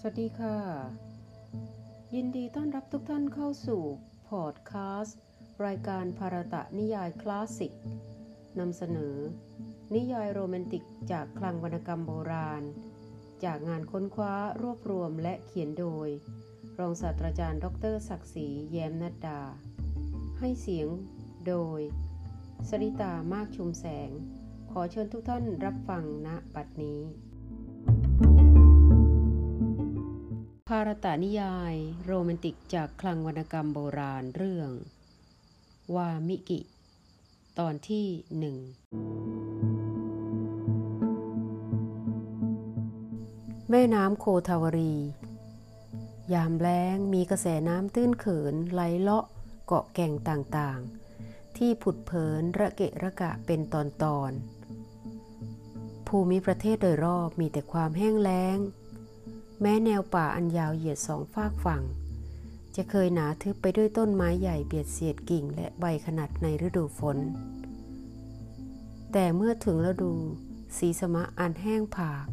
สวัสดีค่ะ ยินดีต้อนรับทุกท่านเข้าสู่พอดคาสต์รายการภารตะนิยายคลาสสิกนำเสนอ นิยายโรแมนติกจากคลังวรรณกรรมโบราณ จากงานค้นคว้ารวบรวมและเขียนโดย รองศาสตราจารย์ ดรศักดิ์ศรีแย้มนัดดา ให้เสียงโดย สริตามากชุมแสง ขอเชิญทุกท่านรับฟังณบัดนี้ ภารตานิยาย โรแมนติกจากคลังวรรณกรรมโบราณเรื่อง วามิกิ ตอนที่หนึ่งแม่น้ำโคทาวรี ยามแล้งมีกระแสน้ำตื้นเขินไหลเลาะเกาะแก่งต่างๆ ที่ผุดเผินระเกะระกะเป็นตอนๆภูมิประเทศโดยรอบมีแต่ความแห้งแล้ง แม้แนวป่าอันยาวเหยียดสองฝากฝั่ง จะเคยหนาทึบไปด้วยต้นไม้ใหญ่เบียดเสียดกิ่งและใบขนาดในฤดูฝน แต่เมื่อถึงฤดูสีสมะอันแห้งผาก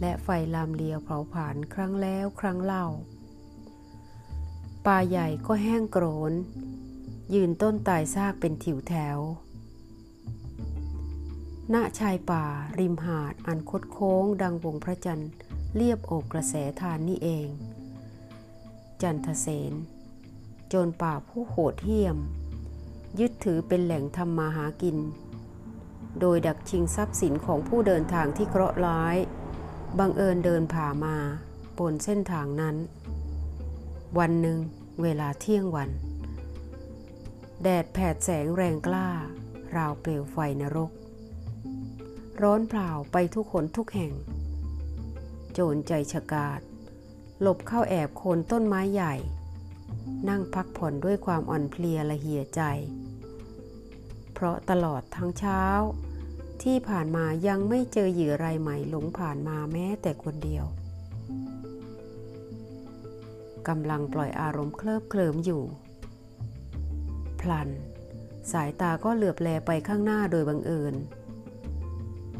และไฟลามเลียวเผาผลาญครั้งแล้วครั้งเล่า ป่าใหญ่ก็แห้งโกรน ยืนต้นตายซากเป็นถิวแถว ณชายป่า ริมหาดอันคดโค้งดังวงพระจันทร์ เรียบโอบกระแสทานนี่เอง จันทเสนโจรป่าผู้โหดเหี้ยม ยึดถือเป็นแหล่งทำมาหากิน โดยดักชิงทรัพย์สินของผู้เดินทางที่เคราะห์ร้าย บังเอิญเดินผ่ามาบนเส้นทางนั้น วันหนึ่งเวลาเที่ยงวัน แดดแผดแสงแรงกล้า ราวเปลวไฟนรก ร้อนเปล่าไปทุกคนทุกแห่ง โจรใจฉกาดหลบเข้าแอบโคนต้นไม้ใหญ่ นั่งพักผ่อนด้วยความอ่อนเพลียละเหี่ยใจ เพราะตลอดทั้งเช้า ที่ผ่านมายังไม่เจอเหยื่อรายใหม่หลงผ่านมาแม้แต่คนเดียวกำลังปล่อยอารมณ์เคลิบเคลิมอยู่ พลัน สายตาก็เหลือบแลไปข้างหน้าโดยบังเอิญ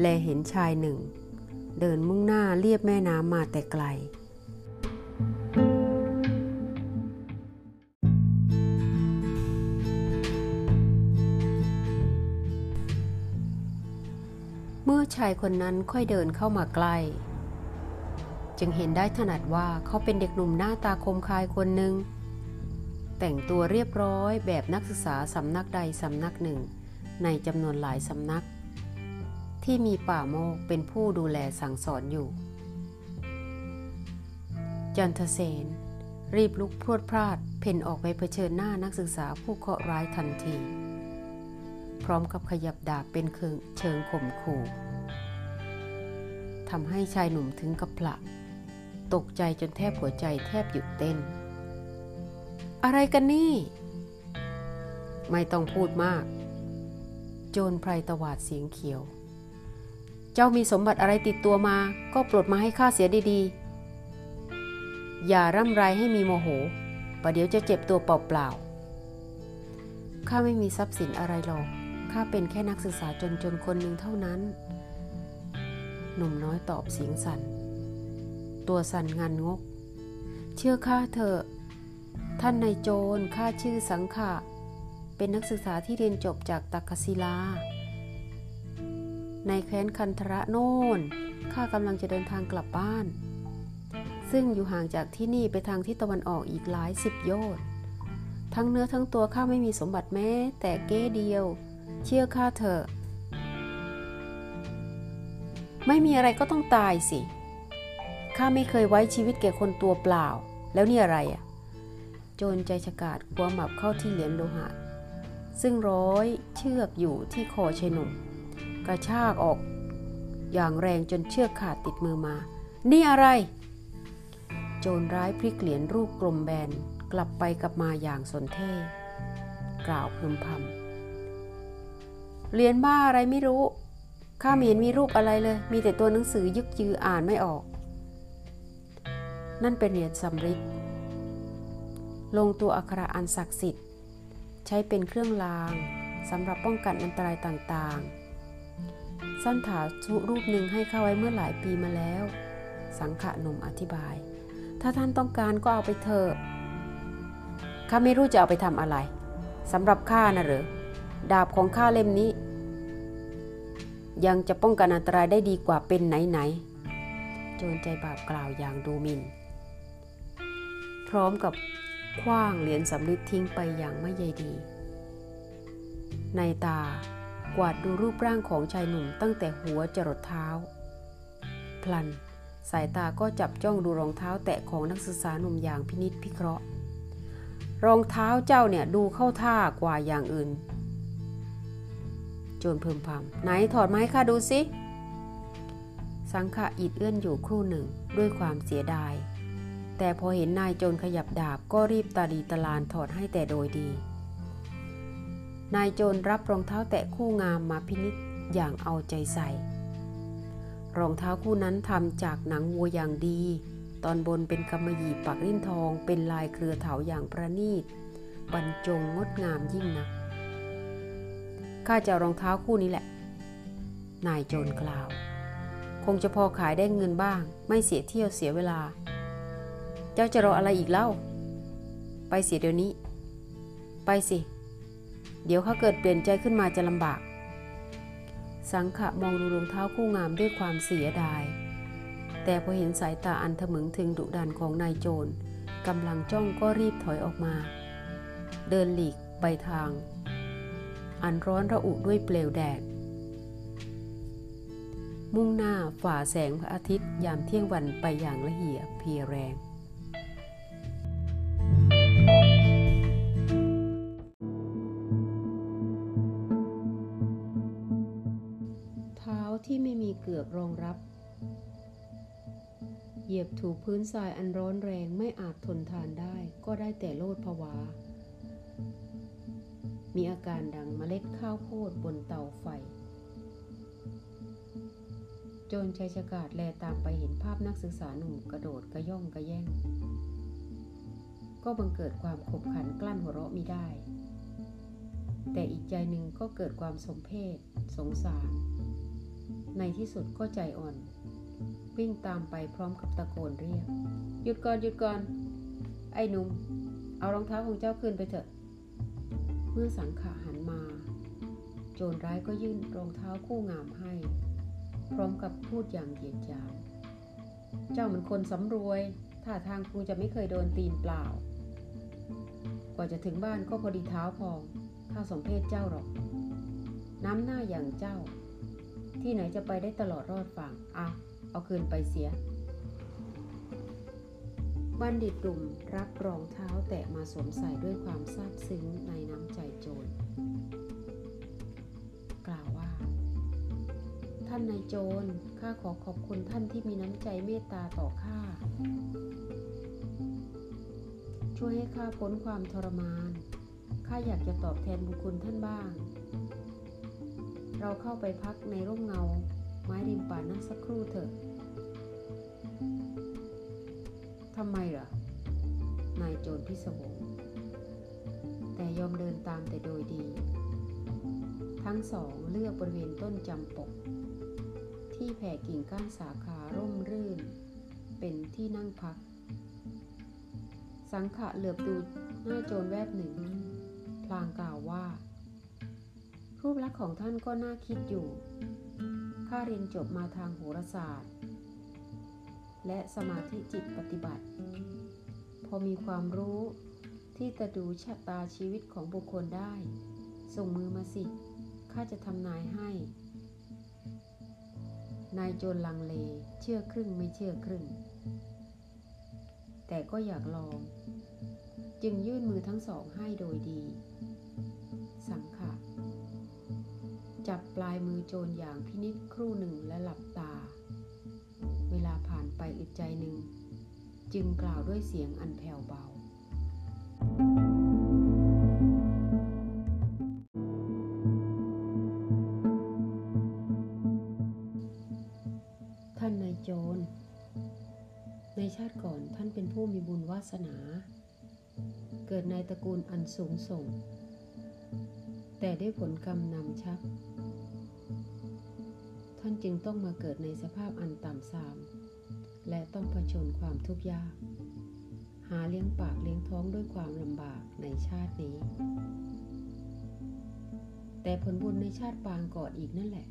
แลเห็นชายหนึ่ง เดินมุ่งหน้าเลียบแม่น้ำมาแต่ไกล เมื่อชายคนนั้นค่อยเดินเข้ามาใกล้ จึงเห็นได้ถนัดว่าเขาเป็นเด็กหนุ่มหน้าตาคมคายคนหนึ่ง แต่งตัวเรียบร้อยแบบนักศึกษาสำนักใดสำนักหนึ่ง ในจำนวนหลายสำนัก ที่มีป่าโมกเป็นผู้ดูแลสั่งสอนอยู่ จันทเสนรีบลุกพรวดพลาด เพ่นออกไปเผชิญหน้านักศึกษาผู้เคราะห์ร้ายทันที พร้อมกับขยับดาบเป็นเชิงข่มขู่ทำให้ชายหนุ่มถึงกับพละตกใจจนแทบหัวใจแทบหยุดเต้น อะไรกันนี่ ไม่ต้องพูดมาก โจรไพรตวาดเสียงเขียว เจ้ามีสมบัติอะไรติดตัวมา ก็ปลดมาให้ข้าเสียดีๆ อย่าร่ำไรให้มีโมโห ประเดี๋ยวจะเจ็บตัวเปล่าๆ ข้าไม่มีทรัพย์สินอะไรหรอก ข้าเป็นแค่นักศึกษาจนๆ คนหนึ่งเท่านั้น หนุ่มน้อยตอบเสียงสัน่น ตัวสั่นงันงก เชื่อข้าเถอะ ท่านนายโจรข้าชื่อสังขะเป็นนักศึกษาที่เรียนจบจากตักศิลา ในแคว้นคันธระโน่นข้ากำลังจะเดินทางกลับบ้าน ซึ่งอยู่ห่างจากที่นี่ไปทางทิศตะวันออกอีกหลายสิบโยชน์ทั้งเนื้อทั้งตัวข้าไม่มีสมบัติแม้ แต่เก้เดียว เชื่อข้าเถอะ ไม่มีอะไรก็ต้องตายสิ ข้าไม่เคยไว้ชีวิตแก่คนตัวเปล่า แล้วนี่อะไรอะ โจรใจฉกาดคว้าหมับเข้าที่เหรียญโลหะ ซึ่งร้อยเชือกอยู่ที่คอชายหนุ่ม กระชากออก อย่างแรงจนเชือกขาดติดมือมา นี่อะไร โจรร้ายพลิกเหรียญรูปกลมแบนกลับไปกลับมาอย่างสนเท่กล่าวพึมพำเหรียญบ้าอะไรไม่รู้ ข้าไม่เห็นมีรูปอะไรเลย มีแต่ตัวหนังสือยึกยืออ่านไม่ออก นั่นเป็นเหรียญสำริดลงตัวอักขระอันศักดิ์สิทธิ์ ใช้เป็นเครื่องรางสำหรับป้องกันอันตรายต่างๆ สั้นถาชุรูปหนึ่งให้เข้าไว้เมื่อหลายปีมาแล้ว สังขะหนุ่มอธิบาย ถ้าท่านต้องการก็เอาไปเถอะข้าไม่รู้จะเอาไปทำอะไรสำหรับข้านะหรือดาบของข้าเล่มนี้ ยังจะป้องกันอันตรายได้ดีกว่าเป็นไหนๆโจรใจบาปกล่าวอย่างดูหมิน่น พร้อมกับคว้างเหรียญสำลิดทิ้งไปอย่างไม่ใยดี ในตา กวาดดูรูปร่างของชายหนุ่มตั้งแต่หัวจรดเท้า พลัน สายตาก็จับจ้องดูรองเท้าแตะของนักศึกษาหนุ่มอย่างพินิษพิเคราะห์ รองเท้าเจ้าเนี่ยดูเข้าท่ากว่าอย่างอื่น โจรเพิ่มพำไหนถอดมาให้ข้าดูสิ สังขะอิดเอื้อนอยู่ครู่หนึ่งด้วยความเสียดาย แต่พอเห็นนายโจรขยับดาบก็รีบตาดีตะลานถอดให้แต่โดยดี นายโจรรับรองเท้าแตะคู่งามมาพินิษอย่างเอาใจใส่ รองเท้าคู่นั้นทำจากหนังวัวอย่างดี ตอนบนเป็นกำมะหยี่ปักริ่นทอง เป็นลายเครือเถาอย่างประณีต บรรจงงดงามยิ่งนัก ข้าจะรองเท้าคู่นี้แหละ นายโจรกล่าว คงจะพอขายได้เงินบ้าง ไม่เสียเที่ยวเสียเวลา เจ้าจะรออะไรอีกเล่า ไปเสียเดี๋ยวนี้ ไปสิ เดี๋ยวเขาเกิดเปลี่ยนใจขึ้นมาจะลำบาก สังขะมองดูรองเท้าคู่งามด้วยความเสียดาย แต่พอเห็นสายตาอันถมึงถึงดุดันของนายโจรกำลังจ้องก็รีบถอยออกมา เดินหลีกไปทาง อันร้อนระอุด้วยเปลวแดด มุ่งหน้าฝ่าแสงพระอาทิตย์ยามเที่ยงวันไปอย่างละเหี่ยเพียแรง เกือกรองรับ เหยียบถูกพื้นทรายอันร้อนแรงไม่อาจทนทานได้ก็ได้แต่โลดผวา มีอาการดังเมล็ดข้าวโพดบนเตาไฟ โจรชัยชกาดแลตามไปเห็นภาพนักศึกษาหนุ่มกระโดดกระย่องกระแย่ง ก็บังเกิดความขบขันกลั้นหัวเราะมิได้แต่อีกใจหนึ่งก็เกิดความสมเพศ สงสาร ในที่สุดก็ใจอ่อน วิ่งตามไปพร้อมกับตะโกนเรียก หยุดก่อนหยุดก่อน ไอ้หนุ่ม เอารองเท้าของเจ้าคืนไปเถอะ เมื่อสังขาหันมา โจรร้ายก็ยื่นรองเท้าคู่งามให้ พร้อมกับพูดอย่างเหยียดหยาม เจ้าเหมือนคนสำรวย ท่าทางคงจะไม่เคยโดนตีนเปล่า กว่าจะถึงบ้านก็พอดีเท้าพอง ข้าสมเพศเจ้าหรอก น้ำหน้าอย่างเจ้า ที่ไหนจะไปได้ตลอดรอดฝั่งอะเอาคืนไปเสีย บัณฑิตหนุ่มรับรองเท้าแตะมาสวมใส่ด้วยความซาบซึ้งในน้ำใจโจร กล่าวว่า ท่านนายโจร ข้าขอขอบคุณท่านที่มีน้ำใจเมตตาต่อข้า ช่วยให้ข้าพ้นความทรมาน ข้าอยากจะตอบแทนบุญคุณท่านบ้าง เราเข้าไปพักในร่มเงา ไม้ริมป่านั่งสักครู่เถอะทำไมล่ะนายโจรพิศวง แต่ยอมเดินตามแต่โดยดี ทั้งสองเลือกบริเวณต้นจำปก ที่แผ่กิ่งก้านสาขาร่มรื่น เป็นที่นั่งพัก สังขะเหลือบดูหน้าโจรแวบหนึ่ง พลางกล่าวว่า รูปลักษณ์ของท่านก็น่าคิดอยู่ ข้าเรียนจบมาทางโหราศาสตร์ และสมาธิจิตปฏิบัติ พอมีความรู้ที่จะดูชะตาชีวิตของบุคคลได้ ส่งมือมาสิ ข้าจะทำนายให้ นายโจรลังเล เชื่อครึ่งไม่เชื่อครึ่ง แต่ก็อยากลอง จึงยื่นมือทั้งสองให้โดยดี จับปลายมือโจรอย่างพินิจครู่หนึ่งและหลับตา เวลาผ่านไปอึดใจหนึ่ง จึงกล่าวด้วยเสียงอันแผ่วเบา ท่านนายโจร ในชาติก่อนท่านเป็นผู้มีบุญวาสนา เกิดในตระกูลอันสูงส่งแต่ได้ผลกรรมนำชัก จึงต้องมาเกิดในสภาพอันต่ำทราม และต้องเผชิญความทุกข์ยาก หาเลี้ยงปากเลี้ยงท้องด้วยความลำบากในชาตินี้ แต่ผลบุญในชาติปางก่อนอีกนั่นแหละ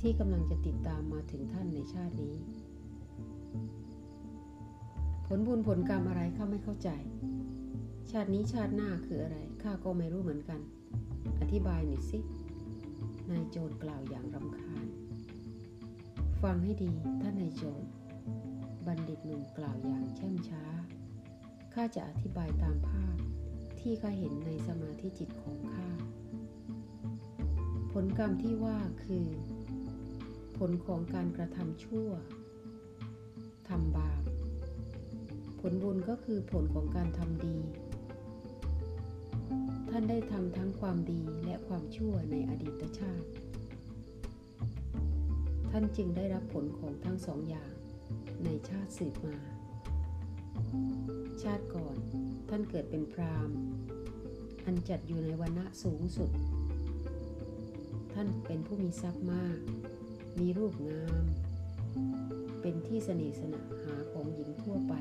ที่กำลังจะติดตามมาถึงท่านในชาตินี้ ผลบุญผลกรรมอะไรข้าไม่เข้าใจ ชาตินี้ชาติหน้าคืออะไรข้าก็ไม่รู้เหมือนกัน อธิบายหน่อยสินายโจรกล่าวอย่างรำคาญ ฟังให้ดีท่านนายโจรบัณฑิตหนุ่มกล่าวอย่างแช่มช้า ข้าจะอธิบายตามภาพที่ข้าเห็นในสมาธิจิตของข้า ผลกรรมที่ว่าคือ ผลของการกระทำชั่วทำบาป ผลบุญก็คือผลของการทำดี ท่านได้ทำทั้งความดีและความชั่วในอดีตชาติ ท่านจึงได้รับผลของทั้งสองอย่าง ในชาติสืบมา ชาติก่อนท่านเกิดเป็นพราหมณ์ อันจัดอยู่ในวันณะสูงสุด ท่านเป็นผู้มีทรัพย์มาก มีรูปงาม เป็นที่สน่ห์สนะหาของหญิงทั่วไป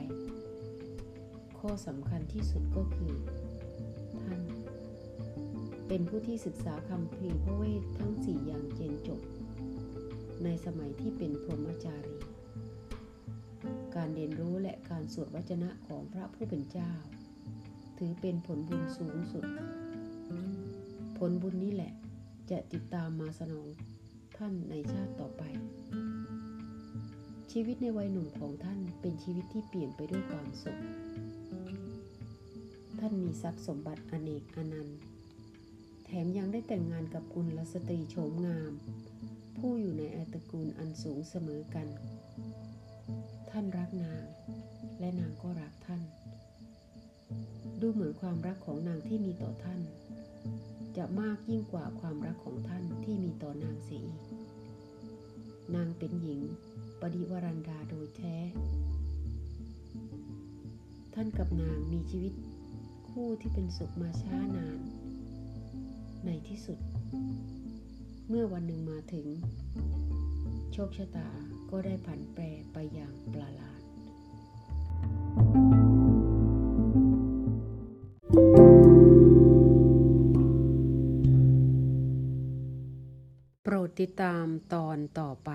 ข้อสำคัญที่สุดก็คือ ท่าน เป็นผู้ที่ศึกษาคำพีพระเวททั้งสี่อย่างเจนจบ ในสมัยที่เป็นพรหมจารี การเรียนรู้และการสวดวจนะของพระผู้เป็นเจ้า ถือเป็นผลบุญสูงสุด ผลบุญนี้แหละจะติดตามมาสนองท่านในชาติต่อไป ชีวิตในวัยหนุ่มของท่านเป็นชีวิตที่เปลี่ยนไปด้วยความสุข ท่านมีทรัพย์สมบัติอเนกอนันต์ แถมยังได้แต่งงานกับกุลสตรีโฉมงาม ผู้อยู่ในอาตกูลอันสูงเสมอกัน ท่านรักนาง และนางก็รักท่าน ดูเหมือนความรักของนางที่มีต่อท่าน จะมากยิ่งกว่าความรักของท่านที่มีต่อนางเสียอีก นางเป็นหญิงปฏิวรันดาโดยแท้ ท่านกับนางมีชีวิตคู่ที่เป็นสุขมาช้านาน ในที่สุด เมื่อวันหนึ่งมาถึง โชคชะตาก็ได้ผันแปรไปอย่างประหลาด โปรดติดตามตอนต่อไป